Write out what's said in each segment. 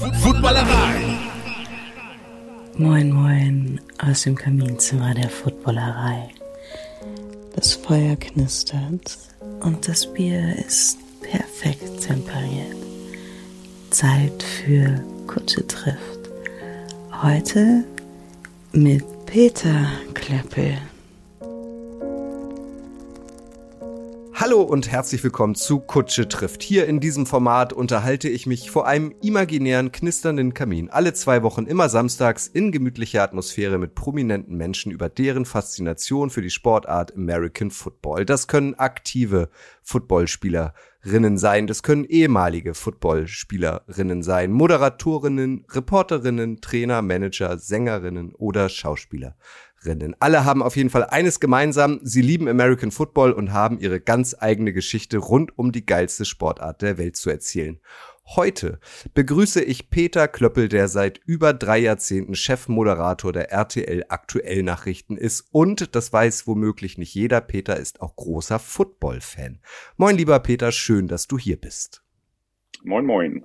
Footballerei. Moin, moin aus dem Kaminzimmer der Footballerei. Das Feuer knistert und das Bier ist perfekt temperiert. Zeit für Kutsche trifft. Heute mit Peter Klöppel. Hallo und herzlich willkommen zu Kutsche trifft. Hier in diesem Format unterhalte ich mich vor einem imaginären, knisternden Kamin alle zwei Wochen immer samstags in gemütlicher Atmosphäre mit prominenten Menschen über deren Faszination für die Sportart American Football. Das können aktive Footballspielerinnen sein, das können ehemalige Footballspielerinnen sein, Moderatorinnen, Reporterinnen, Trainer, Manager, Sängerinnen oder Schauspieler. Rinnen. Alle haben auf jeden Fall eines gemeinsam. Sie lieben American Football und haben ihre ganz eigene Geschichte rund um die geilste Sportart der Welt zu erzählen. Heute begrüße ich Peter Klöppel, der seit über drei Jahrzehnten Chefmoderator der RTL Aktuell Nachrichten ist und, das weiß womöglich nicht jeder, Peter ist auch großer Football-Fan. Moin lieber Peter, schön, dass du hier bist. Moin, moin.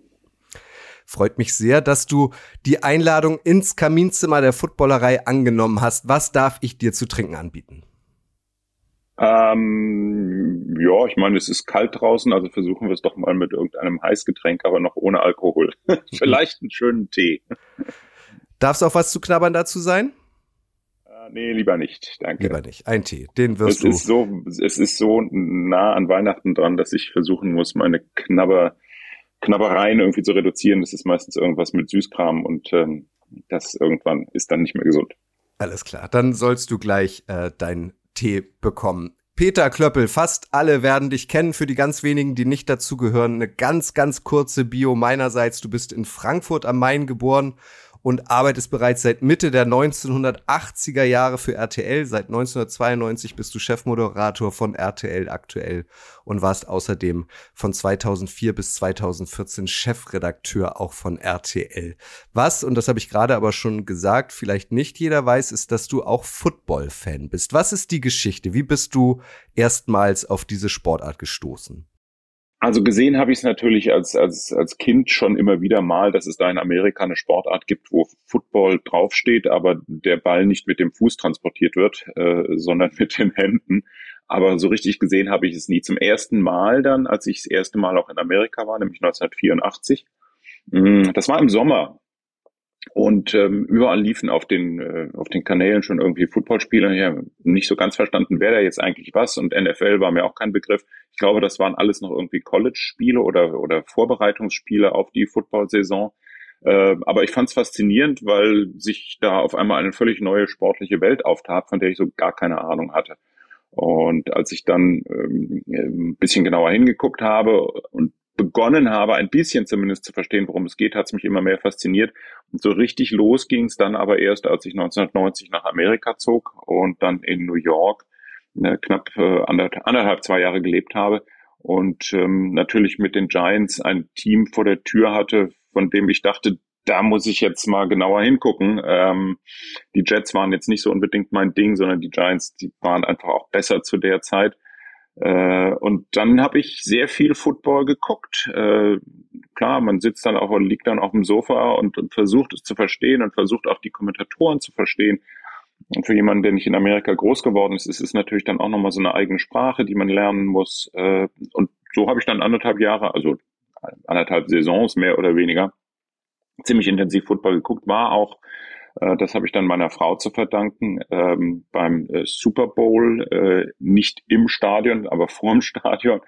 Freut mich sehr, dass du die Einladung ins Kaminzimmer der Footballerei angenommen hast. Was darf ich dir zu trinken anbieten? Ähm, ja, ich meine, es ist kalt draußen, also versuchen wir es doch mal mit irgendeinem Heißgetränk, aber noch ohne Alkohol. Vielleicht einen schönen Tee. Darf es auch was zu knabbern dazu sein? Äh, nee, lieber nicht, danke. Lieber nicht. Ein Tee, den wirst es du. Ist so, es ist so nah an Weihnachten dran, dass ich versuchen muss, meine Knabber Knabbereien irgendwie zu reduzieren. Das ist meistens irgendwas mit Süßkram und ähm, das irgendwann ist dann nicht mehr gesund. Alles klar, dann sollst du gleich äh, deinen Tee bekommen. Peter Klöppel, fast alle werden dich kennen. Für die ganz wenigen, die nicht dazugehören, eine ganz, ganz kurze Bio meinerseits. Du bist in Frankfurt am Main geboren und arbeitest bereits seit Mitte der 1980er Jahre für RTL. Seit 1992 bist du Chefmoderator von RTL aktuell und warst außerdem von 2004 bis 2014 Chefredakteur auch von RTL. Was, und das habe ich gerade aber schon gesagt, vielleicht nicht jeder weiß, ist, dass du auch Football-Fan bist. Was ist die Geschichte? Wie bist du erstmals auf diese Sportart gestoßen? Also gesehen habe ich es natürlich als, als, als Kind schon immer wieder mal, dass es da in Amerika eine Sportart gibt, wo Football draufsteht, aber der Ball nicht mit dem Fuß transportiert wird, äh, sondern mit den Händen. Aber so richtig gesehen habe ich es nie. Zum ersten Mal dann, als ich das erste Mal auch in Amerika war, nämlich 1984. Mm, das war im Sommer. Und ähm, überall liefen auf den, äh, auf den Kanälen schon irgendwie Footballspiele. Ich habe nicht so ganz verstanden, wer da jetzt eigentlich was. Und NFL war mir auch kein Begriff. Ich glaube, das waren alles noch irgendwie College-Spiele oder, oder Vorbereitungsspiele auf die Football-Saison. Äh, aber ich fand es faszinierend, weil sich da auf einmal eine völlig neue sportliche Welt auftat, von der ich so gar keine Ahnung hatte. Und als ich dann ähm, ein bisschen genauer hingeguckt habe und begonnen habe, ein bisschen zumindest zu verstehen, worum es geht, hat es mich immer mehr fasziniert. Und so richtig los ging es dann aber erst, als ich 1990 nach Amerika zog und dann in New York äh, knapp äh, anderthalb, zwei Jahre gelebt habe und ähm, natürlich mit den Giants ein Team vor der Tür hatte, von dem ich dachte, da muss ich jetzt mal genauer hingucken. Ähm, die Jets waren jetzt nicht so unbedingt mein Ding, sondern die Giants, die waren einfach auch besser zu der Zeit. Äh, und dann habe ich sehr viel Football geguckt. Äh, klar, man sitzt dann auch und liegt dann auf dem Sofa und, und, versucht es zu verstehen und versucht auch die Kommentatoren zu verstehen. Und für jemanden, der nicht in Amerika groß geworden ist, ist es natürlich dann auch nochmal so eine eigene Sprache, die man lernen muss. Äh, und so habe ich dann anderthalb Jahre, also anderthalb Saisons mehr oder weniger, ziemlich intensiv Football geguckt, war auch äh, das habe ich dann meiner Frau zu verdanken. Ähm, beim äh, Super Bowl, äh, nicht im Stadion, aber vor dem Stadion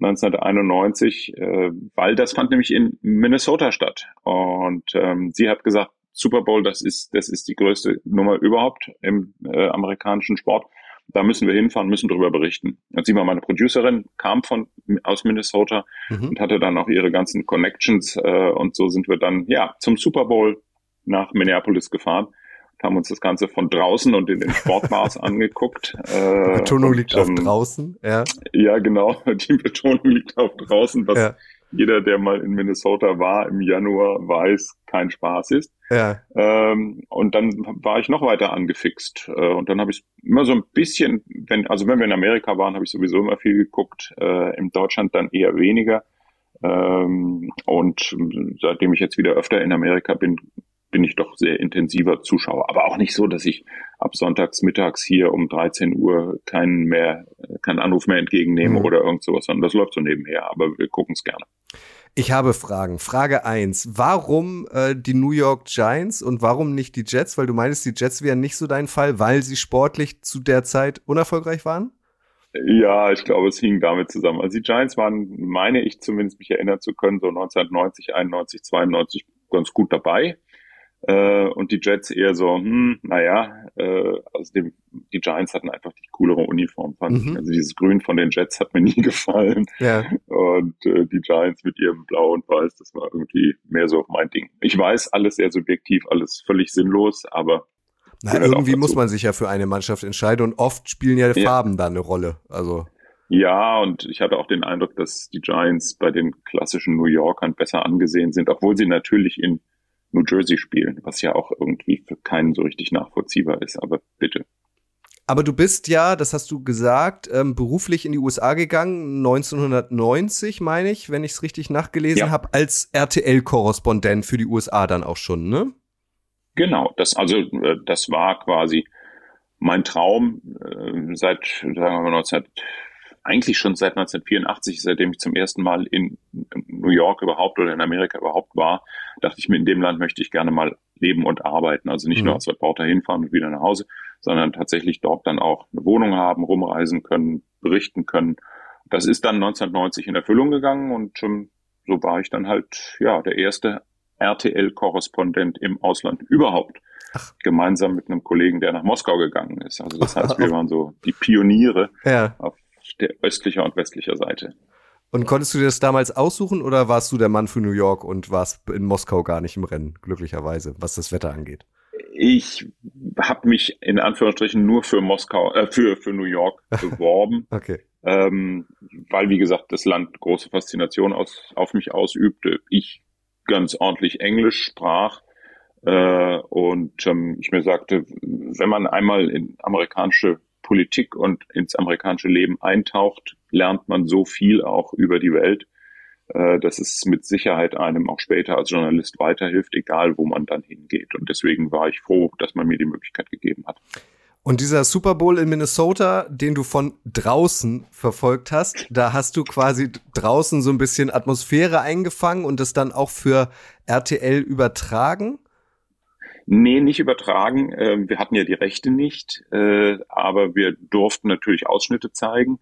1991, äh, weil das fand nämlich in Minnesota statt. Und ähm, sie hat gesagt, Super Bowl, das ist, das ist die größte Nummer überhaupt im äh, amerikanischen Sport. Da müssen wir hinfahren, müssen darüber berichten. Und sie war meine Producerin, kam von aus Minnesota mhm. und hatte dann auch ihre ganzen Connections äh, und so sind wir dann ja zum Super Bowl nach Minneapolis gefahren und haben uns das Ganze von draußen und in den Sportbars angeguckt. Äh, Die Betonung und, liegt auf ähm, draußen, ja. Ja, genau. Die Betonung liegt auf draußen, was ja. jeder, der mal in Minnesota war im Januar, weiß, kein Spaß ist. Ja. Ähm, und dann war ich noch weiter angefixt. Äh, und dann habe ich immer so ein bisschen, wenn, also wenn wir in Amerika waren, habe ich sowieso immer viel geguckt, äh, in Deutschland dann eher weniger. Ähm, und seitdem ich jetzt wieder öfter in Amerika bin, bin ich doch sehr intensiver Zuschauer. Aber auch nicht so, dass ich ab sonntags mittags hier um 13 Uhr keinen mehr, keinen Anruf mehr entgegennehme mhm. oder irgend sowas, sondern das läuft so nebenher. Aber wir gucken es gerne. Ich habe Fragen. Frage eins: Warum äh, die New York Giants und warum nicht die Jets? Weil du meinst, die Jets wären nicht so dein Fall, weil sie sportlich zu der Zeit unerfolgreich waren? Ja, ich glaube, es hing damit zusammen. Also die Giants waren, meine ich zumindest mich erinnern zu können, so 1990, 91, 92 ganz gut dabei. Äh, und die Jets eher so, hm, naja, äh, also dem, die Giants hatten einfach die coolere Uniform, fand mhm. ich. Also dieses Grün von den Jets hat mir nie gefallen. Ja. Und äh, die Giants mit ihrem Blau und Weiß, das war irgendwie mehr so mein Ding. Ich weiß, alles sehr subjektiv, alles völlig sinnlos, aber na, irgendwie muss man sich ja für eine Mannschaft entscheiden und oft spielen ja, ja. Farben da eine Rolle. Also. Ja, und ich hatte auch den Eindruck, dass die Giants bei den klassischen New Yorkern besser angesehen sind, obwohl sie natürlich in New Jersey spielen, was ja auch irgendwie für keinen so richtig nachvollziehbar ist. Aber bitte. Aber du bist ja, das hast du gesagt, ähm, beruflich in die USA gegangen, 1990 meine ich, wenn ich es richtig nachgelesen ja. habe, als RTL-Korrespondent für die USA dann auch schon, ne? Genau, das also äh, das war quasi mein Traum äh, seit sagen wir mal 19 eigentlich schon seit 1984, seitdem ich zum ersten Mal in New York überhaupt oder in Amerika überhaupt war, dachte ich mir, in dem Land möchte ich gerne mal leben und arbeiten. Also nicht mhm. nur als Reporter hinfahren und wieder nach Hause, sondern tatsächlich dort dann auch eine Wohnung haben, rumreisen können, berichten können. Das ist dann 1990 in Erfüllung gegangen und ähm, so war ich dann halt ja der erste RTL-Korrespondent im Ausland überhaupt. Ach. Gemeinsam mit einem Kollegen, der nach Moskau gegangen ist. Also das heißt, wir waren so die Pioniere ja. auf der östlicher und westlicher Seite. Und konntest du dir das damals aussuchen oder warst du der Mann für New York und warst in Moskau gar nicht im Rennen, glücklicherweise, was das Wetter angeht? Ich habe mich in Anführungsstrichen nur für Moskau, äh, für, für New York beworben. okay. Ähm, weil, wie gesagt, das Land große Faszination aus, auf mich ausübte. Ich ganz ordentlich Englisch sprach. Äh, und ähm, ich mir sagte, wenn man einmal in amerikanische Politik und ins amerikanische Leben eintaucht, lernt man so viel auch über die Welt, äh, dass es mit Sicherheit einem auch später als Journalist weiterhilft, egal wo man dann hingeht. Und deswegen war ich froh, dass man mir die Möglichkeit gegeben hat. Und dieser Super Bowl in Minnesota, den du von draußen verfolgt hast, da hast du quasi draußen so ein bisschen Atmosphäre eingefangen und das dann auch für RTL übertragen? Nee, nicht übertragen. Ähm, wir hatten ja die Rechte nicht, äh, aber wir durften natürlich Ausschnitte zeigen.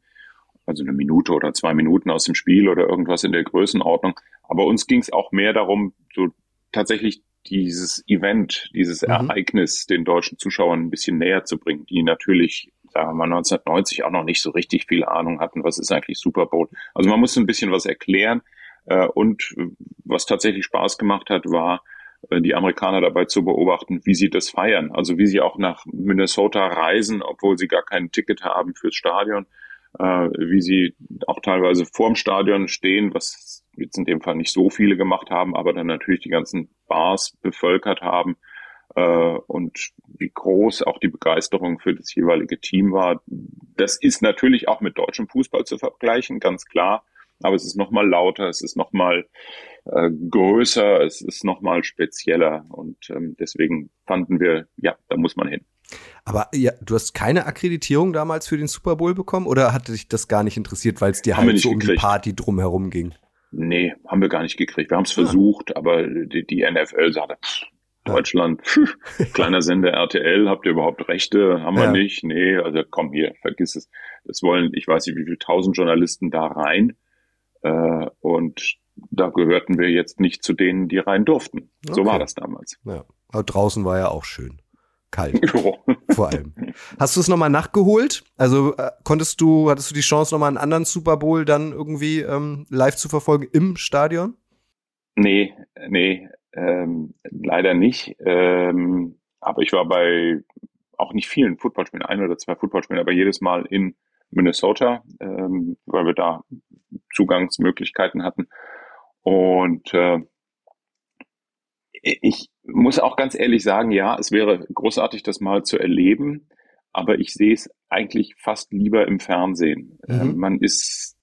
Also eine Minute oder zwei Minuten aus dem Spiel oder irgendwas in der Größenordnung. Aber uns ging es auch mehr darum, so tatsächlich dieses Event, dieses mhm. Ereignis den deutschen Zuschauern ein bisschen näher zu bringen, die natürlich, sagen wir mal, 1990 auch noch nicht so richtig viel Ahnung hatten, was ist eigentlich Super Bowl. Also man muss ein bisschen was erklären. Äh, und was tatsächlich Spaß gemacht hat, war, die Amerikaner dabei zu beobachten, wie sie das feiern. Also wie sie auch nach Minnesota reisen, obwohl sie gar kein Ticket haben fürs Stadion, äh, wie sie auch teilweise vorm Stadion stehen, was jetzt in dem Fall nicht so viele gemacht haben, aber dann natürlich die ganzen Bars bevölkert haben äh, und wie groß auch die Begeisterung für das jeweilige Team war. Das ist natürlich auch mit deutschem Fußball zu vergleichen, ganz klar aber es ist nochmal lauter, es ist nochmal äh, größer, es ist nochmal spezieller und ähm, deswegen fanden wir, ja, da muss man hin. Aber ja, du hast keine Akkreditierung damals für den Super Bowl bekommen oder hatte dich das gar nicht interessiert, weil es dir haben halt so um die Party drumherum ging? Nee, haben wir gar nicht gekriegt. Wir haben es ah. versucht, aber die, die NFL sagte, pff, Deutschland, pff, kleiner Sender RTL, habt ihr überhaupt Rechte? Haben wir ja. nicht? Nee, also komm hier, vergiss es. Das wollen, ich weiß nicht, wie viele tausend Journalisten da rein. Äh, und da gehörten wir jetzt nicht zu denen, die rein durften. So okay. war das damals. Ja. Aber draußen war ja auch schön. Kalt. Vor allem. Hast du es nochmal nachgeholt? Also äh, konntest du, hattest du die Chance, nochmal einen anderen Super Bowl dann irgendwie ähm, live zu verfolgen im Stadion? Nee, nee, ähm, leider nicht. Ähm, aber ich war bei auch nicht vielen Footballspielen, ein oder zwei Footballspielen, aber jedes Mal in Minnesota, ähm, weil wir da Zugangsmöglichkeiten hatten. Und äh, ich muss auch ganz ehrlich sagen, ja, es wäre großartig, das mal zu erleben, aber ich sehe es eigentlich fast lieber im Fernsehen. Mhm. Äh, man ist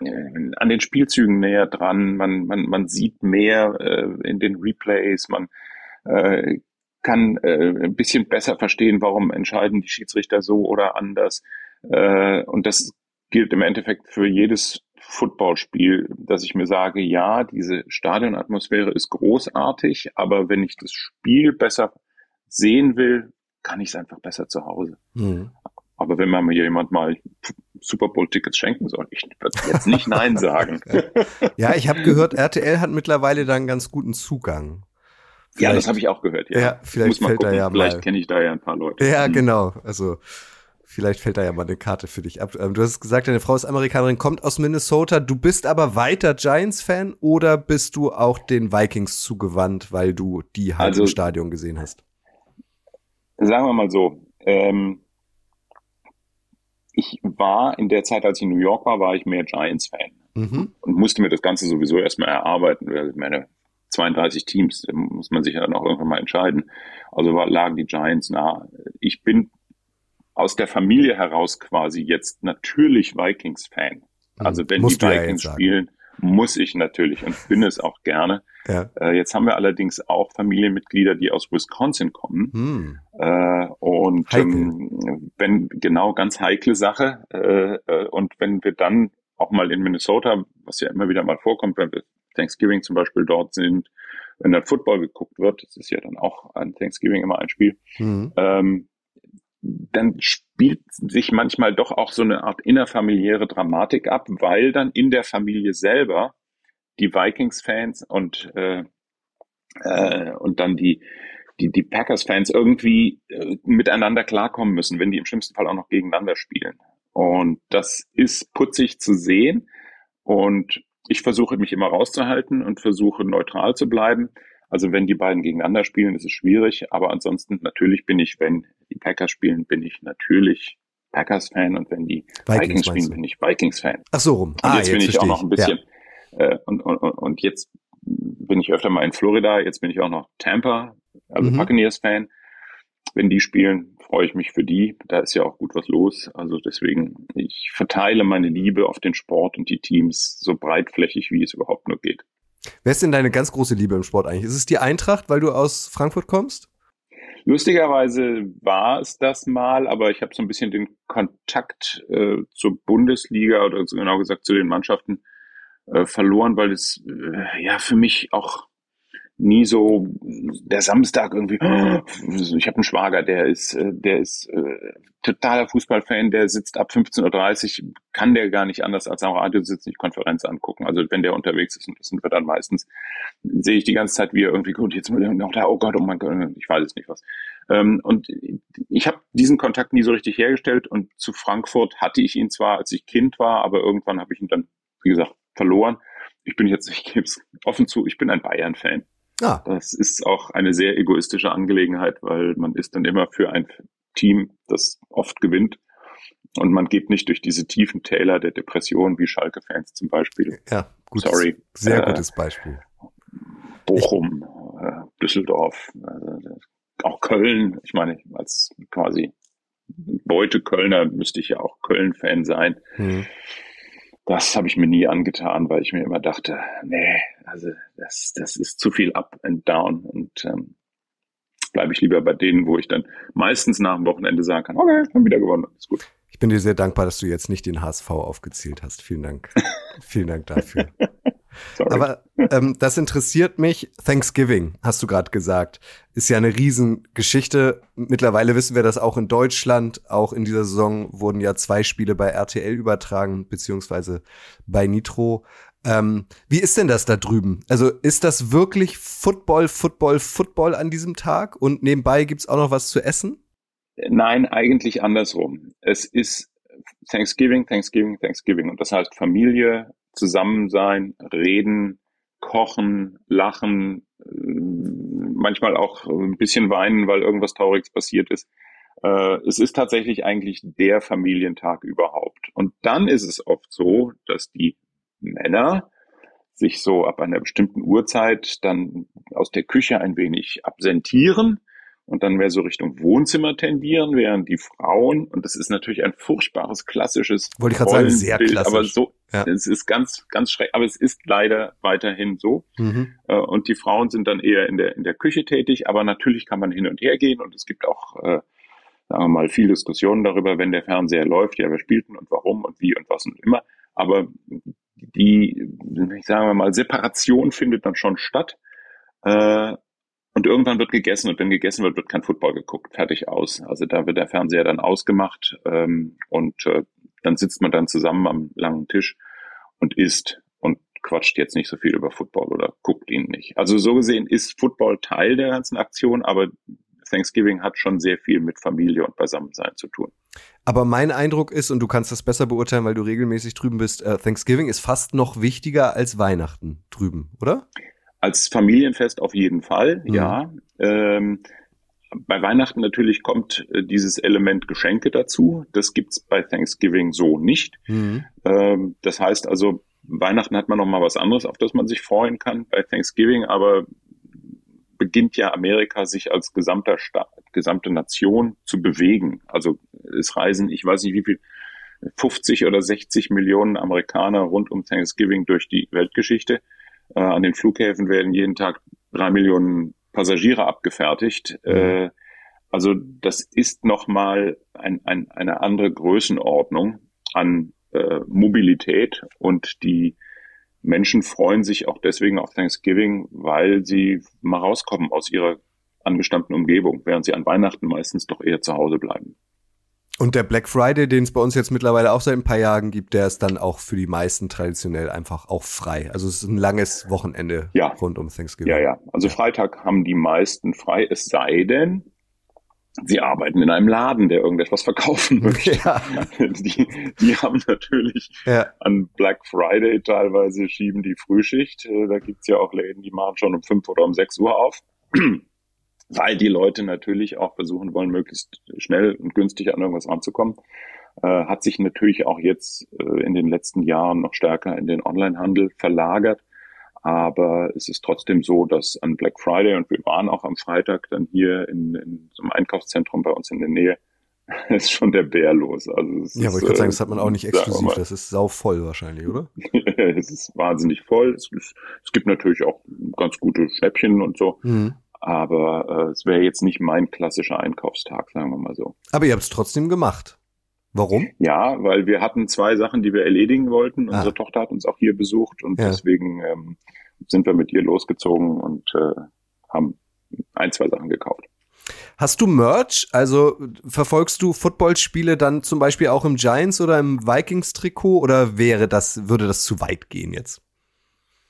äh, an den Spielzügen näher dran, man, man, man sieht mehr äh, in den Replays, man äh, kann äh, ein bisschen besser verstehen, warum entscheiden die Schiedsrichter so oder anders. Äh, und das gilt im Endeffekt für jedes Footballspiel, dass ich mir sage, ja, diese Stadionatmosphäre ist großartig, aber wenn ich das Spiel besser sehen will, kann ich es einfach besser zu Hause. Mhm. Aber wenn man mir jemand mal Super Bowl-Tickets schenken soll, ich würde jetzt nicht Nein sagen. ja, ich habe gehört, RTL hat mittlerweile da einen ganz guten Zugang. Vielleicht, ja, das habe ich auch gehört. Ja, ja vielleicht fällt gucken, da ja Vielleicht kenne ich da ja ein paar Leute. Ja, mhm. genau. Also vielleicht fällt da ja mal eine Karte für dich ab. Ähm, du hast gesagt, deine Frau ist Amerikanerin, kommt aus Minnesota. Du bist aber weiter Giants-Fan oder bist du auch den Vikings zugewandt, weil du die halt also, im Stadion gesehen hast? Sagen wir mal so. Ähm, ich war in der Zeit, als ich in New York war, war ich mehr Giants-Fan mhm. und musste mir das Ganze sowieso erstmal erarbeiten. Ich meine, 32 Teams, da muss man sich ja dann auch irgendwann mal entscheiden. Also lagen die Giants nah. Ich bin aus der Familie heraus quasi jetzt natürlich Vikings-Fan. Mhm. Also wenn Musst die Vikings ja spielen, muss ich natürlich und bin es auch gerne. Ja. Äh, jetzt haben wir allerdings auch Familienmitglieder, die aus Wisconsin kommen. Hm. Äh, und ähm, wenn genau ganz heikle Sache. Äh, äh, und wenn wir dann auch mal in Minnesota, was ja immer wieder mal vorkommt, wenn wir Thanksgiving zum Beispiel dort sind, wenn dann Football geguckt wird, das ist ja dann auch an Thanksgiving immer ein Spiel, mhm. ähm, dann spielt sich manchmal doch auch so eine Art innerfamiliäre Dramatik ab, weil dann in der Familie selber die Vikings-Fans und äh, äh, und dann die die, die Packers-Fans irgendwie äh, miteinander klarkommen müssen, wenn die im schlimmsten Fall auch noch gegeneinander spielen. Und das ist putzig zu sehen. Und ich versuche mich immer rauszuhalten und versuche neutral zu bleiben. Also wenn die beiden gegeneinander spielen, ist es schwierig. Aber ansonsten natürlich bin ich, wenn die Packers spielen, bin ich natürlich Packers-Fan und wenn die Vikings, Vikings spielen, bin ich Vikings-Fan. Ach so rum. Und ah, jetzt, jetzt bin ich auch noch ein bisschen. Ja. Äh, und, und, und jetzt bin ich öfter mal in Florida. Jetzt bin ich auch noch Tampa, also mhm. Buccaneers-Fan. Wenn die spielen, freue ich mich für die. Da ist ja auch gut was los. Also deswegen, ich verteile meine Liebe auf den Sport und die Teams so breitflächig, wie es überhaupt nur geht. Wer ist denn deine ganz große Liebe im Sport eigentlich? Ist es die Eintracht, weil du aus Frankfurt kommst? Lustigerweise war es das mal, aber ich habe so ein bisschen den Kontakt äh, zur Bundesliga oder genau gesagt zu den Mannschaften äh, verloren, weil es äh, ja für mich auch nie so der Samstag irgendwie. Ich habe einen Schwager, der ist, äh, der ist äh, totaler Fußballfan, der sitzt ab 15.30 Uhr, kann der gar nicht anders als am Radio sitzen, die Konferenz angucken. Also wenn der unterwegs ist, und das sind wir dann meistens, sehe ich die ganze Zeit, wie er irgendwie, gut, jetzt noch da, oh Gott, oh mein Gott, ich weiß es nicht was. Ähm, und ich habe diesen Kontakt nie so richtig hergestellt und zu Frankfurt hatte ich ihn zwar, als ich Kind war, aber irgendwann habe ich ihn dann, wie gesagt, verloren. Ich bin jetzt, ich gebe es offen zu, ich bin ein Bayern-Fan. Ah. Das ist auch eine sehr egoistische Angelegenheit, weil man ist dann immer für ein Team, das oft gewinnt. Und man geht nicht durch diese tiefen Täler der Depression wie Schalke-Fans zum Beispiel. Ja, gut. Sorry. Sehr äh, gutes Beispiel. Bochum, äh, Düsseldorf, äh, auch Köln. Ich meine, als quasi Beute Kölner müsste ich ja auch Köln-Fan sein. Mhm das habe ich mir nie angetan, weil ich mir immer dachte, nee, also das, das ist zu viel up and down und ähm, bleibe ich lieber bei denen, wo ich dann meistens nach dem Wochenende sagen kann, okay, haben wieder gewonnen, ist gut. Ich bin dir sehr dankbar, dass du jetzt nicht den HSV aufgezählt hast. Vielen Dank. Vielen Dank dafür. Sorry. Aber ähm, das interessiert mich. Thanksgiving, hast du gerade gesagt, ist ja eine Riesengeschichte. Mittlerweile wissen wir das auch in Deutschland. Auch in dieser Saison wurden ja zwei Spiele bei RTL übertragen, beziehungsweise bei Nitro. Ähm, wie ist denn das da drüben? Also ist das wirklich Football, Football, Football an diesem Tag? Und nebenbei gibt's auch noch was zu essen? Nein, eigentlich andersrum. Es ist Thanksgiving, Thanksgiving, Thanksgiving. Und das heißt Familie, zusammen sein, reden, kochen, lachen, äh, manchmal auch ein bisschen weinen, weil irgendwas Trauriges passiert ist. Äh, es ist tatsächlich eigentlich der Familientag überhaupt. Und dann ist es oft so, dass die Männer sich so ab einer bestimmten Uhrzeit dann aus der Küche ein wenig absentieren und dann mehr so Richtung Wohnzimmer tendieren, während die Frauen, und das ist natürlich ein furchtbares klassisches Wollte ich gerade sagen, sehr klassisch. aber so Ja. Es ist ganz, ganz schrecklich, aber es ist leider weiterhin so. Mhm. Äh, und die Frauen sind dann eher in der, in der Küche tätig, aber natürlich kann man hin und her gehen und es gibt auch, äh, sagen wir mal, viel Diskussionen darüber, wenn der Fernseher läuft, ja, wer spielt denn und warum und wie und was und immer. Aber die, ich sage mal, Separation findet dann schon statt. Äh, und irgendwann wird gegessen und wenn gegessen wird, wird kein Football geguckt. Fertig aus. Also da wird der Fernseher dann ausgemacht ähm, und äh, dann sitzt man dann zusammen am langen Tisch und isst und quatscht jetzt nicht so viel über Football oder guckt ihn nicht. Also so gesehen ist Football Teil der ganzen Aktion, aber Thanksgiving hat schon sehr viel mit Familie und Beisammensein zu tun. Aber mein Eindruck ist, und du kannst das besser beurteilen, weil du regelmäßig drüben bist, äh, Thanksgiving ist fast noch wichtiger als Weihnachten drüben, oder? Als Familienfest auf jeden Fall, mhm. ja. Ähm, bei Weihnachten natürlich kommt äh, dieses Element Geschenke dazu. Das gibt's bei Thanksgiving so nicht. Mhm. Ähm, das heißt also, Weihnachten hat man noch mal was anderes, auf das man sich freuen kann bei Thanksgiving, aber beginnt ja Amerika sich als gesamter Staat, gesamte Nation zu bewegen. Also es reisen, ich weiß nicht wie viel, 50 oder 60 Millionen Amerikaner rund um Thanksgiving durch die Weltgeschichte. Äh, an den Flughäfen werden jeden Tag drei Millionen Passagiere abgefertigt. Mhm. Äh, also das ist nochmal ein, ein, eine andere Größenordnung an äh, Mobilität und die Menschen freuen sich auch deswegen auf Thanksgiving, weil sie mal rauskommen aus ihrer angestammten Umgebung, während sie an Weihnachten meistens doch eher zu Hause bleiben. Und der Black Friday, den es bei uns jetzt mittlerweile auch seit ein paar Jahren gibt, der ist dann auch für die meisten traditionell einfach auch frei. Also es ist ein langes Wochenende ja. rund um Thanksgiving. Ja, ja. Also Freitag haben die meisten frei, es sei denn, sie arbeiten in einem Laden, der irgendetwas verkaufen möchte. Ja. Die, die haben natürlich ja. an Black Friday teilweise schieben die Frühschicht. Äh, da gibt's ja auch Läden, die machen schon um fünf oder um sechs Uhr auf weil die Leute natürlich auch versuchen wollen, möglichst schnell und günstig an irgendwas ranzukommen, äh, hat sich natürlich auch jetzt äh, in den letzten Jahren noch stärker in den Onlinehandel verlagert. Aber es ist trotzdem so, dass an Black Friday und wir waren auch am Freitag dann hier in, in so einem Einkaufszentrum bei uns in der Nähe, ist schon der Bär los. Also es ja, aber ich würde sagen, das hat man auch nicht äh, exklusiv. Das ist sau voll wahrscheinlich, oder? es ist wahnsinnig voll. Es, es, gibt natürlich auch ganz gute Schnäppchen und so. Mhm. Aber äh, es wäre jetzt nicht mein klassischer Einkaufstag, sagen wir mal so. Aber ihr habt es trotzdem gemacht. Warum? Ja, weil wir hatten zwei Sachen, die wir erledigen wollten. Ah. Unsere Tochter hat uns auch hier besucht und ja. deswegen ähm, sind wir mit ihr losgezogen und äh, haben ein, zwei Sachen gekauft. Hast du Merch? Also verfolgst du Footballspiele dann zum Beispiel auch im Giants oder im Vikings-Trikot oder wäre das, würde das zu weit gehen jetzt?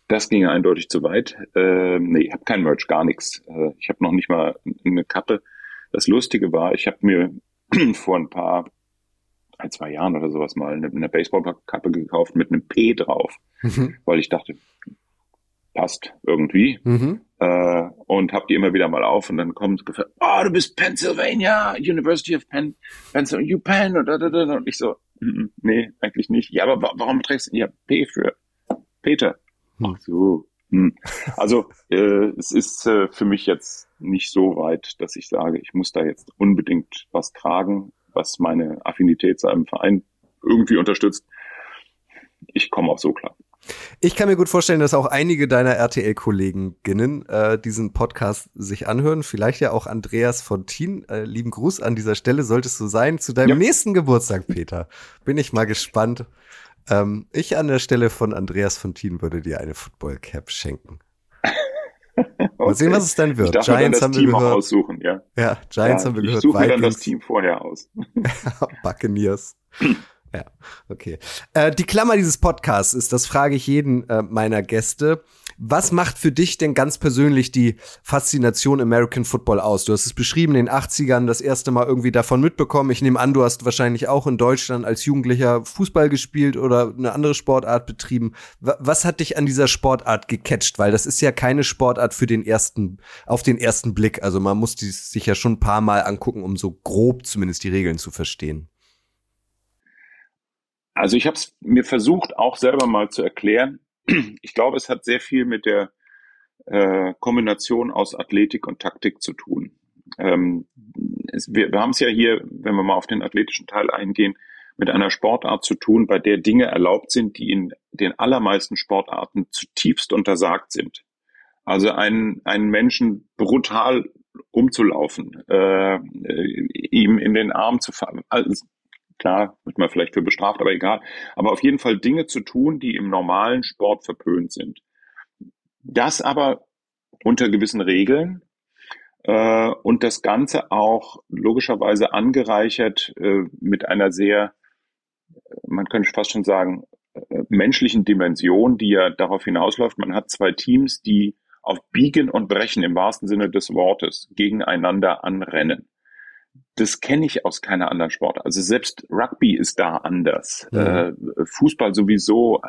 Das ging eindeutig zu weit. Äh, nee, ich habe kein Merch, gar nichts. Äh, ich habe noch nicht mal eine Kappe. Das Lustige war, ich habe mir vor ein paar, ein, zwei Jahren oder sowas mal eine, eine Baseballkappe gekauft mit einem P drauf, mhm. weil ich dachte, passt irgendwie. Mhm. Äh, und habe die immer wieder mal auf und dann kommt gefällt, oh, du bist Pennsylvania, University of Penn, Pennsylvania, you Penn und, und ich so, nee, eigentlich nicht. Ja, aber warum trägst du ja P für Peter? Ach so. Hm. Also äh, es ist äh, für mich jetzt nicht so weit, dass ich sage, ich muss da jetzt unbedingt was tragen, was meine Affinität zu einem Verein irgendwie unterstützt. Ich komme auch so klar. Ich kann mir gut vorstellen, dass auch einige deiner RTL-Kolleginnen äh, diesen Podcast sich anhören. Vielleicht ja auch Andreas Fontin. Äh, lieben Gruß an dieser Stelle, solltest du sein. Zu deinem ja. nächsten Geburtstag, Peter. Bin ich mal gespannt, ähm, ich an der Stelle von Andreas Fontin würde dir eine Football Cap schenken. okay. Mal sehen, was es dann wird. Ich Giants haben wir Team gehört. aussuchen, ja. Ja, Giants ja, haben wir gehört. Ich suche mir dann das Team vorher aus. Buccaneers. ja, okay. Äh, die Klammer dieses Podcasts ist, das frage ich jeden äh, meiner Gäste. Was macht für dich denn ganz persönlich die Faszination American Football aus? Du hast es beschrieben, in den 80ern das erste Mal irgendwie davon mitbekommen. Ich nehme an, du hast wahrscheinlich auch in Deutschland als Jugendlicher Fußball gespielt oder eine andere Sportart betrieben. Was hat dich an dieser Sportart gecatcht? Weil das ist ja keine Sportart für den ersten, auf den ersten Blick. Also man muss die sich ja schon ein paar Mal angucken, um so grob zumindest die Regeln zu verstehen. Also ich habe es mir versucht, auch selber mal zu erklären ich glaube, es hat sehr viel mit der äh, Kombination aus Athletik und Taktik zu tun. Ähm, es, wir, wir haben es ja hier, wenn wir mal auf den athletischen Teil eingehen, mit einer Sportart zu tun, bei der Dinge erlaubt sind, die in den allermeisten Sportarten zutiefst untersagt sind. Also einen, einen Menschen brutal umzulaufen, äh, ihm in den Arm zu fallen. Also, klar, wird man vielleicht für bestraft, aber egal. Aber auf jeden Fall Dinge zu tun, die im normalen Sport verpönt sind. Das aber unter gewissen Regeln äh, und das Ganze auch logischerweise angereichert äh, mit einer sehr, man könnte fast schon sagen, äh, menschlichen Dimension, die ja darauf hinausläuft. Man hat zwei Teams, die auf Biegen und Brechen im wahrsten Sinne des Wortes gegeneinander anrennen. Das kenne ich aus keiner anderen Sport. Also selbst Rugby ist da anders. Mhm. Äh, Fußball sowieso.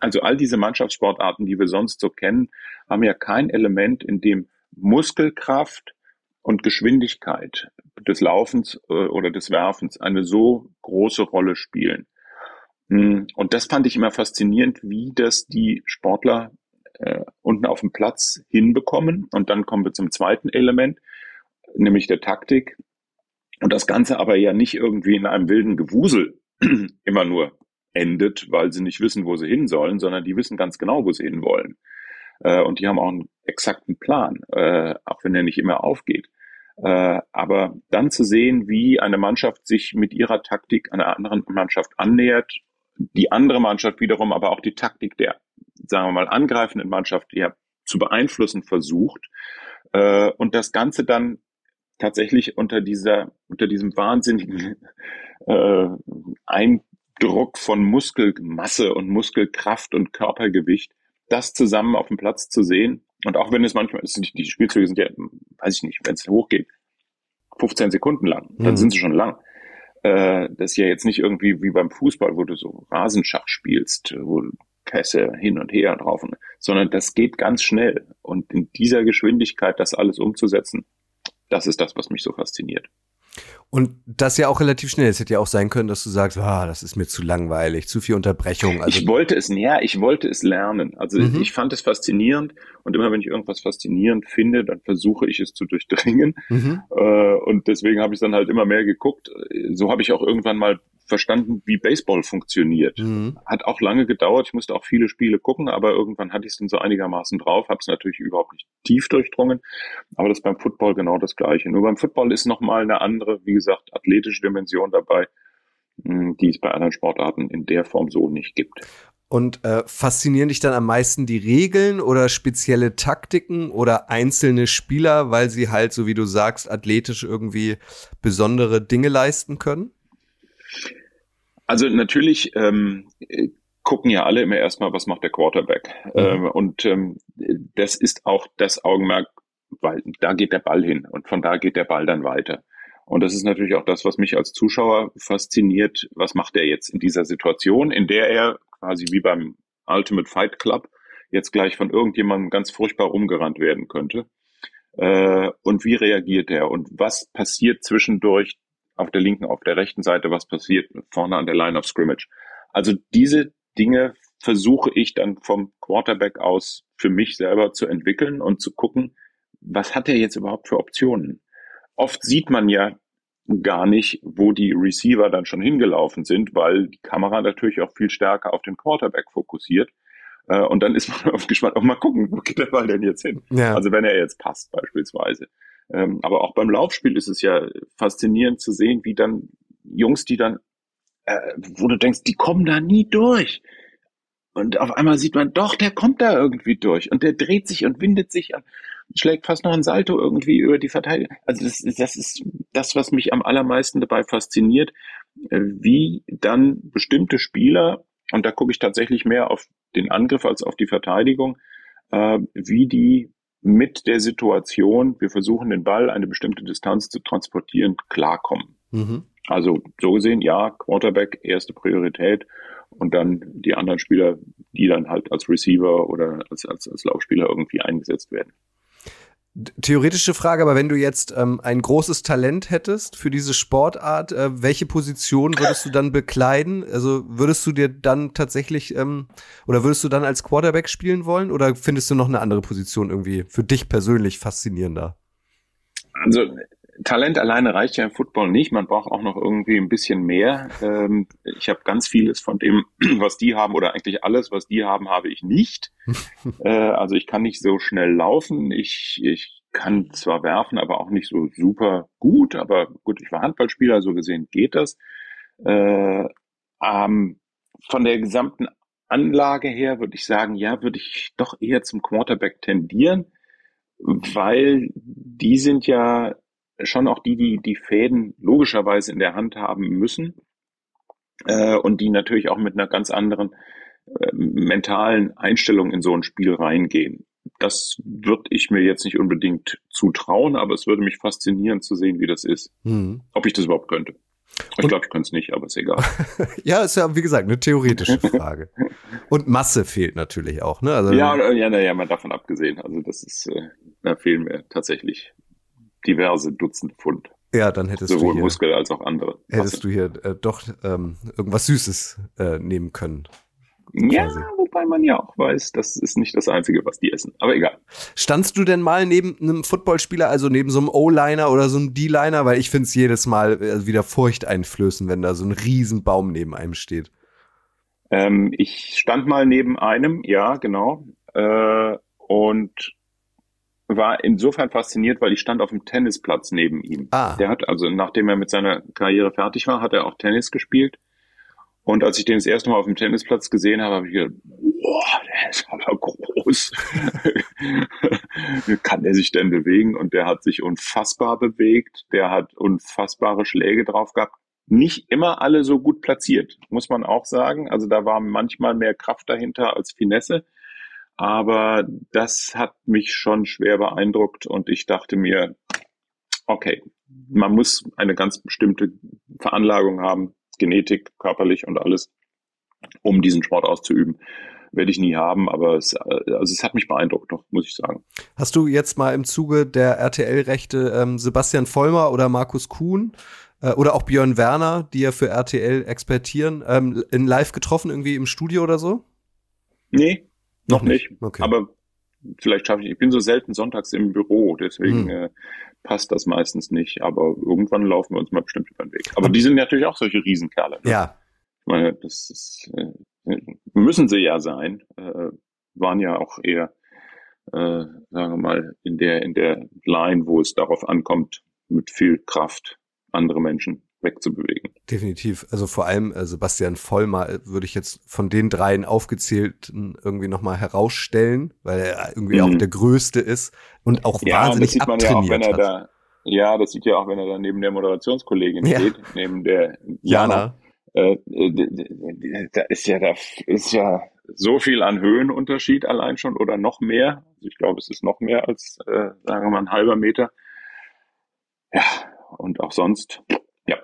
Also all diese Mannschaftssportarten, die wir sonst so kennen, haben ja kein Element, in dem Muskelkraft und Geschwindigkeit des Laufens äh, oder des Werfens eine so große Rolle spielen. Hm, und das fand ich immer faszinierend, wie das die Sportler äh, unten auf dem Platz hinbekommen. Und dann kommen wir zum zweiten Element, nämlich der Taktik. Und das Ganze aber ja nicht irgendwie in einem wilden Gewusel immer nur endet, weil sie nicht wissen, wo sie hin sollen, sondern die wissen ganz genau, wo sie hin wollen. Äh, und die haben auch einen exakten Plan, äh, auch wenn er nicht immer aufgeht. Äh, aber dann zu sehen, wie eine Mannschaft sich mit ihrer Taktik einer anderen Mannschaft annähert, die andere Mannschaft wiederum aber auch die Taktik der, sagen wir mal, angreifenden Mannschaft ja zu beeinflussen versucht äh, und das Ganze dann tatsächlich unter dieser, unter diesem wahnsinnigen äh, Eindruck von Muskelmasse und Muskelkraft und Körpergewicht das zusammen auf dem Platz zu sehen. Und auch wenn es manchmal, es die Spielzüge sind ja, weiß ich nicht, wenn es hochgeht, 15 Sekunden lang, dann mhm. sind sie schon lang. Äh, das ist ja jetzt nicht irgendwie wie beim Fußball, wo du so Rasenschach spielst, wo Pässe hin und her drauf, sondern das geht ganz schnell. Und in dieser Geschwindigkeit das alles umzusetzen, das ist das, was mich so fasziniert. Und das ja auch relativ schnell. Es hätte ja auch sein können, dass du sagst, ah, das ist mir zu langweilig, zu viel Unterbrechung. Also ich wollte es, ja, ich wollte es lernen. Also mhm. ich fand es faszinierend und immer wenn ich irgendwas faszinierend finde, dann versuche ich es zu durchdringen. Mhm. Äh, und deswegen habe ich dann halt immer mehr geguckt. So habe ich auch irgendwann mal verstanden, wie Baseball funktioniert. Mhm. Hat auch lange gedauert. Ich musste auch viele Spiele gucken, aber irgendwann hatte ich es dann so einigermaßen drauf. Habe es natürlich überhaupt nicht tief durchdrungen. Aber das ist beim Football genau das Gleiche. Nur beim Football ist nochmal eine andere, wie gesagt, athletische Dimension dabei, hm, die es bei anderen Sportarten in der Form so nicht gibt. Und äh, faszinieren dich dann am meisten die Regeln oder spezielle Taktiken oder einzelne Spieler, weil sie halt, so wie du sagst, athletisch irgendwie besondere Dinge leisten können? Also natürlich ähm, gucken ja alle immer erstmal, was macht der Quarterback. Mhm. Ähm, und ähm, das ist auch das Augenmerk, weil da geht der Ball hin und von da geht der Ball dann weiter. Und das ist natürlich auch das, was mich als Zuschauer fasziniert. Was macht er jetzt in dieser Situation, in der er quasi wie beim Ultimate Fight Club jetzt gleich von irgendjemandem ganz furchtbar umgerannt werden könnte? Äh, und wie reagiert er? Und was passiert zwischendurch, auf der linken, auf der rechten Seite, was passiert vorne an der Line of Scrimmage. Also diese Dinge versuche ich dann vom Quarterback aus für mich selber zu entwickeln und zu gucken, was hat er jetzt überhaupt für Optionen? Oft sieht man ja gar nicht, wo die Receiver dann schon hingelaufen sind, weil die Kamera natürlich auch viel stärker auf den Quarterback fokussiert. Äh, und dann ist man auf gespannt, auch mal gucken, wo geht der Ball denn jetzt hin? Ja. Also wenn er jetzt passt beispielsweise. Ähm, aber auch beim Laufspiel ist es ja faszinierend zu sehen, wie dann Jungs, die dann, äh, wo du denkst, die kommen da nie durch. Und auf einmal sieht man, doch, der kommt da irgendwie durch. Und der dreht sich und windet sich und schlägt fast noch ein Salto irgendwie über die Verteidigung. Also das, das ist das, was mich am allermeisten dabei fasziniert, äh, wie dann bestimmte Spieler, und da gucke ich tatsächlich mehr auf den Angriff als auf die Verteidigung, äh, wie die mit der Situation, wir versuchen den Ball eine bestimmte Distanz zu transportieren, klarkommen. Mhm. Also so gesehen, ja, Quarterback erste Priorität und dann die anderen Spieler, die dann halt als Receiver oder als, als, als Laufspieler irgendwie eingesetzt werden. Theoretische Frage, aber wenn du jetzt ähm, ein großes Talent hättest für diese Sportart, äh, welche Position würdest du dann bekleiden? Also würdest du dir dann tatsächlich ähm, oder würdest du dann als Quarterback spielen wollen oder findest du noch eine andere Position irgendwie für dich persönlich faszinierender? Also Talent alleine reicht ja im Football nicht. Man braucht auch noch irgendwie ein bisschen mehr. Ähm, ich habe ganz vieles von dem, was die haben, oder eigentlich alles, was die haben, habe ich nicht. äh, also ich kann nicht so schnell laufen. Ich, ich kann zwar werfen, aber auch nicht so super gut. Aber gut, ich war Handballspieler, so gesehen geht das. Äh, ähm, von der gesamten Anlage her würde ich sagen, ja, würde ich doch eher zum Quarterback tendieren, weil die sind ja schon auch die, die die Fäden logischerweise in der Hand haben müssen äh, und die natürlich auch mit einer ganz anderen äh, mentalen Einstellung in so ein Spiel reingehen. Das würde ich mir jetzt nicht unbedingt zutrauen, aber es würde mich faszinieren zu sehen, wie das ist. Mhm. Ob ich das überhaupt könnte. Ich glaube, ich könnte es nicht, aber ist egal. ja, ist ja, wie gesagt, eine theoretische Frage. Und Masse fehlt natürlich auch, ne? Also, ja, ja, ja, mal davon abgesehen. Also das ist, äh, da fehlen mir tatsächlich diverse Dutzend Pfund. Ja, dann hättest Sowohl du hier, Muskel als auch andere. Hättest du hier äh, doch ähm, irgendwas Süßes äh, nehmen können. Ja, quasi. wobei man ja auch weiß, das ist nicht das Einzige, was die essen. Aber egal. Standst du denn mal neben einem Footballspieler, also neben so einem O-Liner oder so einem D-Liner? Weil ich finde es jedes Mal äh, wieder furchteinflößend, wenn da so ein Riesenbaum neben einem steht. Ähm, ich stand mal neben einem, ja, genau. Äh, und war insofern fasziniert, weil ich stand auf dem Tennisplatz neben ihm. Ah. Der hat also, nachdem er mit seiner Karriere fertig war, hat er auch Tennis gespielt. Und als ich den das erste Mal auf dem Tennisplatz gesehen habe, habe ich gedacht, boah, der ist aber groß. Wie kann der sich denn bewegen? Und der hat sich unfassbar bewegt. Der hat unfassbare Schläge drauf gehabt. Nicht immer alle so gut platziert, muss man auch sagen. Also da war manchmal mehr Kraft dahinter als Finesse. Aber das hat mich schon schwer beeindruckt und ich dachte mir, okay, man muss eine ganz bestimmte Veranlagung haben, Genetik, körperlich und alles, um diesen Sport auszuüben. Werde ich nie haben, aber es, also es hat mich beeindruckt, muss ich sagen. Hast du jetzt mal im Zuge der RTL-Rechte ähm, Sebastian Vollmer oder Markus Kuhn äh, oder auch Björn Werner, die ja für RTL expertieren, ähm, in live getroffen, irgendwie im Studio oder so? Nee, noch, nicht. nicht. Okay. Aber vielleicht schaffe ich, ich bin so selten sonntags im Büro, deswegen hm. äh, passt das meistens nicht. Aber irgendwann laufen wir uns mal bestimmt über den Weg. Aber die sind natürlich auch solche Riesenkerle. Ne? Ja. Ich meine, das ist, äh, müssen sie ja sein. Äh, waren ja auch eher, äh, sagen wir mal, in der, in der Line, wo es darauf ankommt, mit viel Kraft andere Menschen wegzubewegen. Definitiv. Also vor allem äh, Sebastian Vollmer äh, würde ich jetzt von den dreien aufgezählten irgendwie nochmal herausstellen, weil er irgendwie mhm. auch der Größte ist und auch ja, wahnsinnig das sieht man ja auch, er. Da, ja, das sieht ja auch, wenn er da neben der Moderationskollegin ja. steht, neben der Jana. Jana. Äh, da ist ja da ist ja so viel an Höhenunterschied allein schon oder noch mehr. Also ich glaube, es ist noch mehr als, äh, sagen wir mal, ein halber Meter. Ja, und auch sonst ja,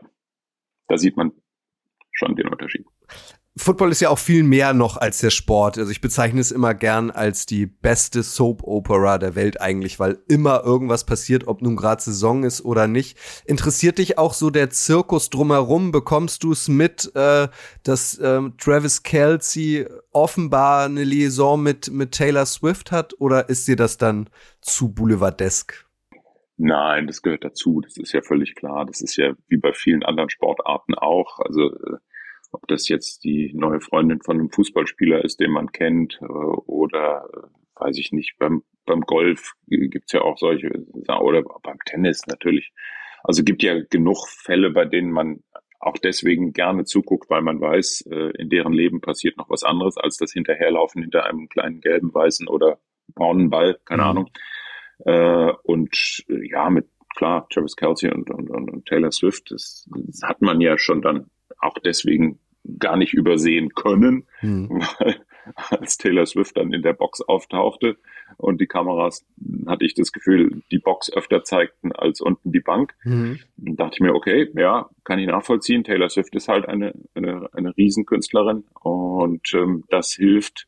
da sieht man schon den Unterschied. Football ist ja auch viel mehr noch als der Sport. Also ich bezeichne es immer gern als die beste Soap Opera der Welt eigentlich, weil immer irgendwas passiert, ob nun gerade Saison ist oder nicht. Interessiert dich auch so der Zirkus drumherum? Bekommst du es mit, äh, dass äh, Travis Kelsey offenbar eine Liaison mit, mit Taylor Swift hat oder ist dir das dann zu boulevardesk? Nein, das gehört dazu. Das ist ja völlig klar. Das ist ja wie bei vielen anderen Sportarten auch. Also äh, ob das jetzt die neue Freundin von einem Fußballspieler ist, den man kennt, äh, oder äh, weiß ich nicht, beim, beim Golf gibt's ja auch solche, oder beim Tennis natürlich. Also gibt ja genug Fälle, bei denen man auch deswegen gerne zuguckt, weil man weiß, in deren Leben passiert noch was anderes als das Hinterherlaufen hinter einem kleinen gelben, weißen oder braunen Ball, keine mhm. Äh, und äh, ja, mit klar, Travis Kelsey und, und, und Taylor Swift, das, das hat man ja schon dann auch deswegen gar nicht übersehen können, mhm. weil als Taylor Swift dann in der Box auftauchte und die Kameras, hatte ich das Gefühl, die Box öfter zeigten als unten die Bank. Mhm. Dann dachte ich mir, okay, ja, kann ich nachvollziehen. Taylor Swift ist halt eine, eine, eine Riesenkünstlerin und ähm, das hilft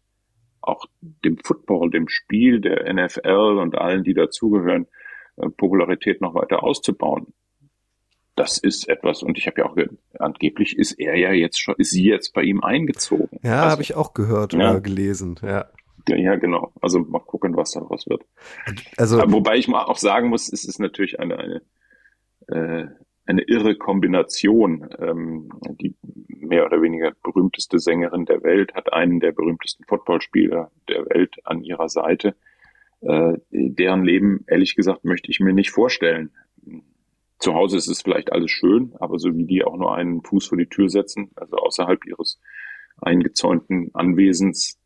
auch dem Football, dem Spiel der NFL und allen, die dazugehören, äh, Popularität noch weiter auszubauen. Das ist etwas, und ich habe ja auch gehört, angeblich ist er ja jetzt schon, ist sie jetzt bei ihm eingezogen. Ja, also, habe ich auch gehört ja. oder gelesen, ja. Ja, genau. Also mal gucken, was daraus wird. Also, wobei ich mal auch sagen muss, es ist natürlich eine, eine äh, eine irre Kombination. Ähm, die mehr oder weniger berühmteste Sängerin der Welt hat einen der berühmtesten Footballspieler der Welt an ihrer Seite. Äh, deren Leben, ehrlich gesagt, möchte ich mir nicht vorstellen. Zu Hause ist es vielleicht alles schön, aber so wie die auch nur einen Fuß vor die Tür setzen, also außerhalb ihres eingezäunten Anwesens,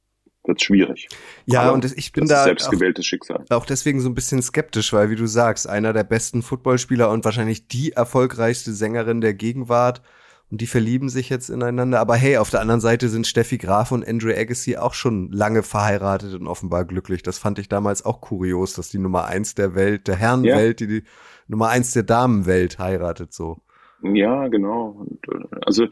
wird schwierig. Ja, Aber und ich bin da selbstgewähltes Schicksal. Auch deswegen so ein bisschen skeptisch, weil wie du sagst, einer der besten Footballspieler und wahrscheinlich die erfolgreichste Sängerin der Gegenwart und die verlieben sich jetzt ineinander. Aber hey, auf der anderen Seite sind Steffi Graf und Andrew Agassi auch schon lange verheiratet und offenbar glücklich. Das fand ich damals auch kurios, dass die Nummer eins der Welt, der Herrenwelt, ja. die die Nummer eins der Damenwelt heiratet so. Ja, genau. Äh, also